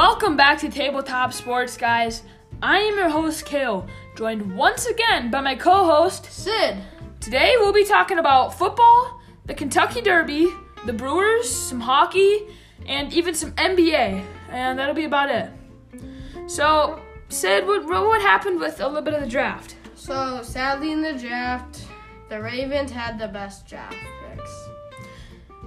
Welcome back to Tabletop Sports, guys. I am your host, Kale, joined once again by my co host, Sid. Today we'll be talking about football, the Kentucky Derby, the Brewers, some hockey, and even some NBA. And that'll be about it. So, Sid, what, what happened with a little bit of the draft? So, sadly, in the draft, the Ravens had the best draft picks.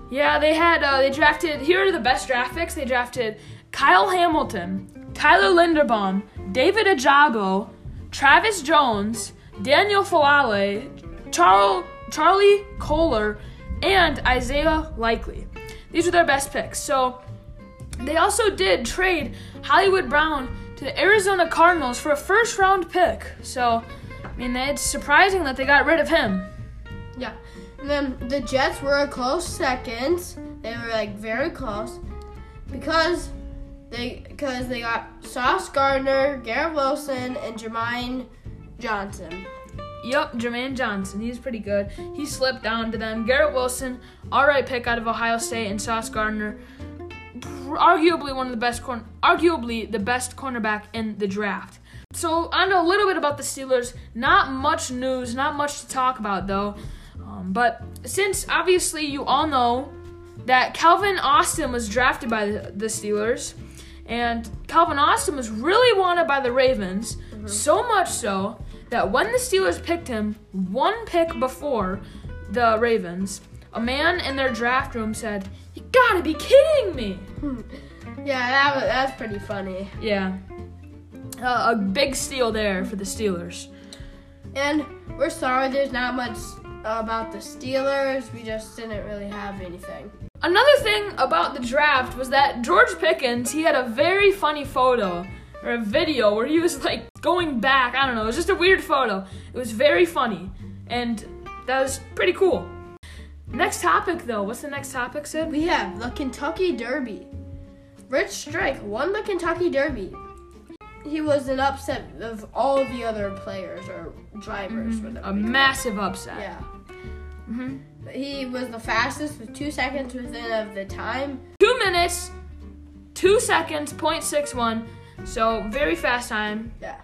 Yeah, they had, uh, they drafted, here are the best draft picks. They drafted Kyle Hamilton, Tyler Linderbaum, David Ojabo, Travis Jones, Daniel Faalele, Charles, Charlie Kolar, and Isaiah Likely. These were their best picks. So they also did trade Hollywood Brown to the Arizona Cardinals for a first round pick. So, I mean, it's surprising that they got rid of him. Yeah. And then the Jets were a close second. They were like very close because they because they got Sauce Gardner, Garrett Wilson, and Jermaine Johnson. Yep, Jermaine Johnson. He's pretty good. He slipped down to them. Garrett Wilson, all right pick out of Ohio State, and Sauce Gardner, arguably one of the best corner, arguably the best cornerback in the draft. So I know a little bit about the Steelers. Not much news, not much to talk about though. Um, but since obviously you all know that Calvin Austin was drafted by the, the Steelers, and Calvin Austin was really wanted by the Ravens, mm-hmm. so much so that when the Steelers picked him one pick before the Ravens, a man in their draft room said, "You gotta be kidding me!" yeah, that was, that's pretty funny. Yeah, uh, a big steal there for the Steelers. And we're sorry, there's not much about the Steelers. We just didn't really have anything. Another thing about the draft was that George Pickens, he had a very funny photo or a video where he was like going back. I don't know. It was just a weird photo. It was very funny. And that was pretty cool. Next topic though. What's the next topic, Sid? We have the Kentucky Derby. Rich Strike won the Kentucky Derby. He was an upset of all the other players or drivers. Mm-hmm. A massive upset. Yeah. Mm-hmm. He was the fastest with two seconds within of the time. Two minutes, two seconds, 0.61. So very fast time. Yeah.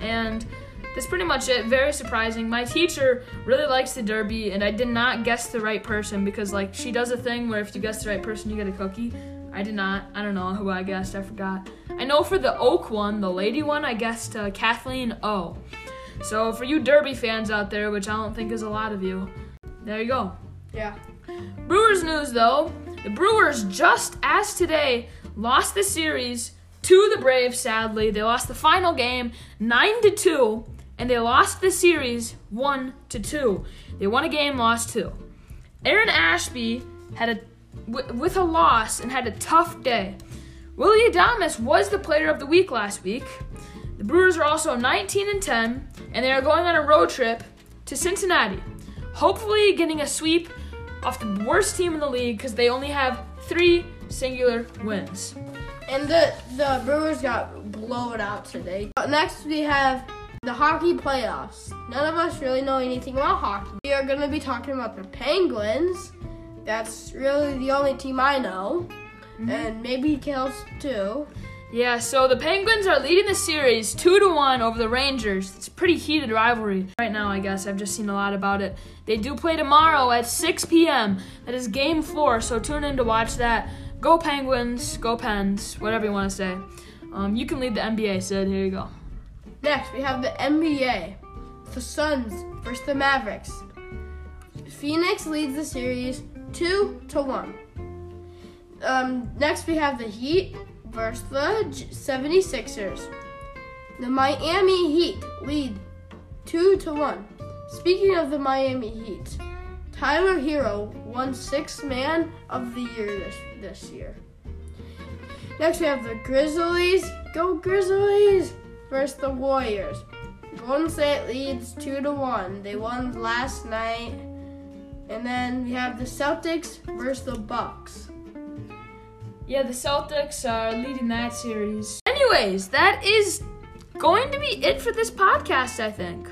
And that's pretty much it. Very surprising. My teacher really likes the Derby, and I did not guess the right person because like she does a thing where if you guess the right person, you get a cookie. I did not. I don't know who I guessed. I forgot. I know for the Oak one, the lady one, I guessed uh, Kathleen O. So for you Derby fans out there, which I don't think is a lot of you, there you go. Yeah. Brewers news though. The Brewers just as today lost the series to the Braves sadly. They lost the final game 9 to 2 and they lost the series 1 to 2. They won a game, lost 2. Aaron Ashby had a w- with a loss and had a tough day. Willy Adames was the player of the week last week. The Brewers are also 19 and 10 and they are going on a road trip to Cincinnati hopefully getting a sweep off the worst team in the league because they only have three singular wins. And the the Brewers got blown out today. Next we have the hockey playoffs. None of us really know anything about hockey. We are going to be talking about the Penguins. That's really the only team I know. Mm-hmm. And maybe Kales too. Yeah, so the Penguins are leading the series 2 to 1 over the Rangers. It's a pretty heated rivalry right now, I guess. I've just seen a lot about it. They do play tomorrow at 6 p.m. That is game 4, so tune in to watch that. Go Penguins, go Pens, whatever you want to say. Um, you can lead the NBA, Sid. Here you go. Next, we have the NBA. The Suns versus the Mavericks. Phoenix leads the series 2 to 1. Um, next, we have the Heat versus the 76ers. The Miami Heat lead 2 to 1. Speaking of the Miami Heat, Tyler Herro won Sixth Man of the Year this, this year. Next, we have the Grizzlies. Go Grizzlies! Versus the Warriors. Golden State leads 2 to 1. They won last night. And then we have the Celtics versus the Bucks. Yeah, the Celtics are leading that series. Anyways, that is going to be it for this podcast, I think.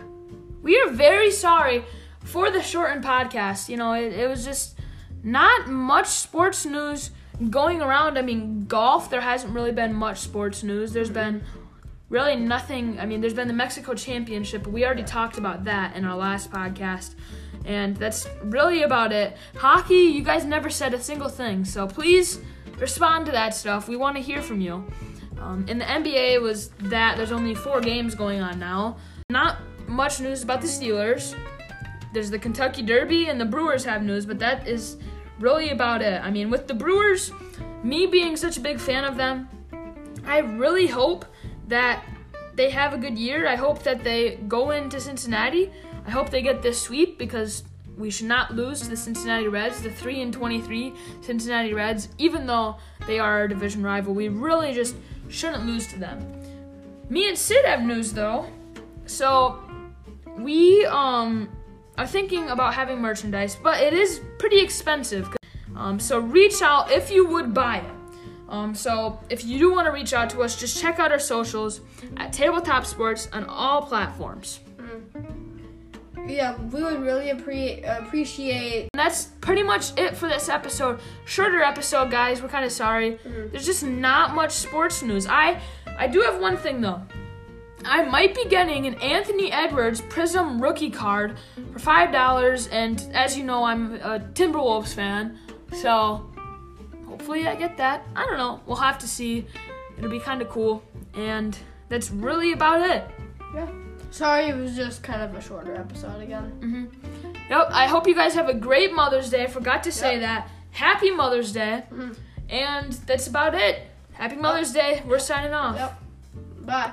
We are very sorry for the shortened podcast. You know, it, it was just not much sports news going around, I mean, golf, there hasn't really been much sports news. There's been really nothing. I mean, there's been the Mexico Championship, we already talked about that in our last podcast. And that's really about it. Hockey, you guys never said a single thing. So please respond to that stuff. We want to hear from you. Um, in the NBA was that there's only four games going on now. Not much news about the Steelers. There's the Kentucky Derby and the Brewers have news, but that is really about it. I mean, with the Brewers, me being such a big fan of them, I really hope that they have a good year. I hope that they go into Cincinnati. I hope they get this sweep because we should not lose to the Cincinnati Reds, the 3 and 23 Cincinnati Reds, even though they are our division rival. We really just shouldn't lose to them. Me and Sid have news though. So we um are thinking about having merchandise, but it is pretty expensive. Um, so reach out if you would buy it. Um, so if you do want to reach out to us, just check out our socials at Tabletop Sports on all platforms. Yeah, we would really appre- appreciate. And that's pretty much it for this episode. Shorter episode, guys. We're kind of sorry. There's just not much sports news. I I do have one thing though. I might be getting an Anthony Edwards Prizm rookie card for five dollars, and as you know, I'm a Timberwolves fan, so hopefully I get that. I don't know. We'll have to see. It'll be kind of cool, and that's really about it. Yeah. Sorry, it was just kind of a shorter episode again. Mm-hmm. Yep. I hope you guys have a great Mother's Day. I Forgot to say Yep. that. Happy Mother's Day, Mhm. and that's about it. Happy Mother's Day. We're signing off. Yep. Bye.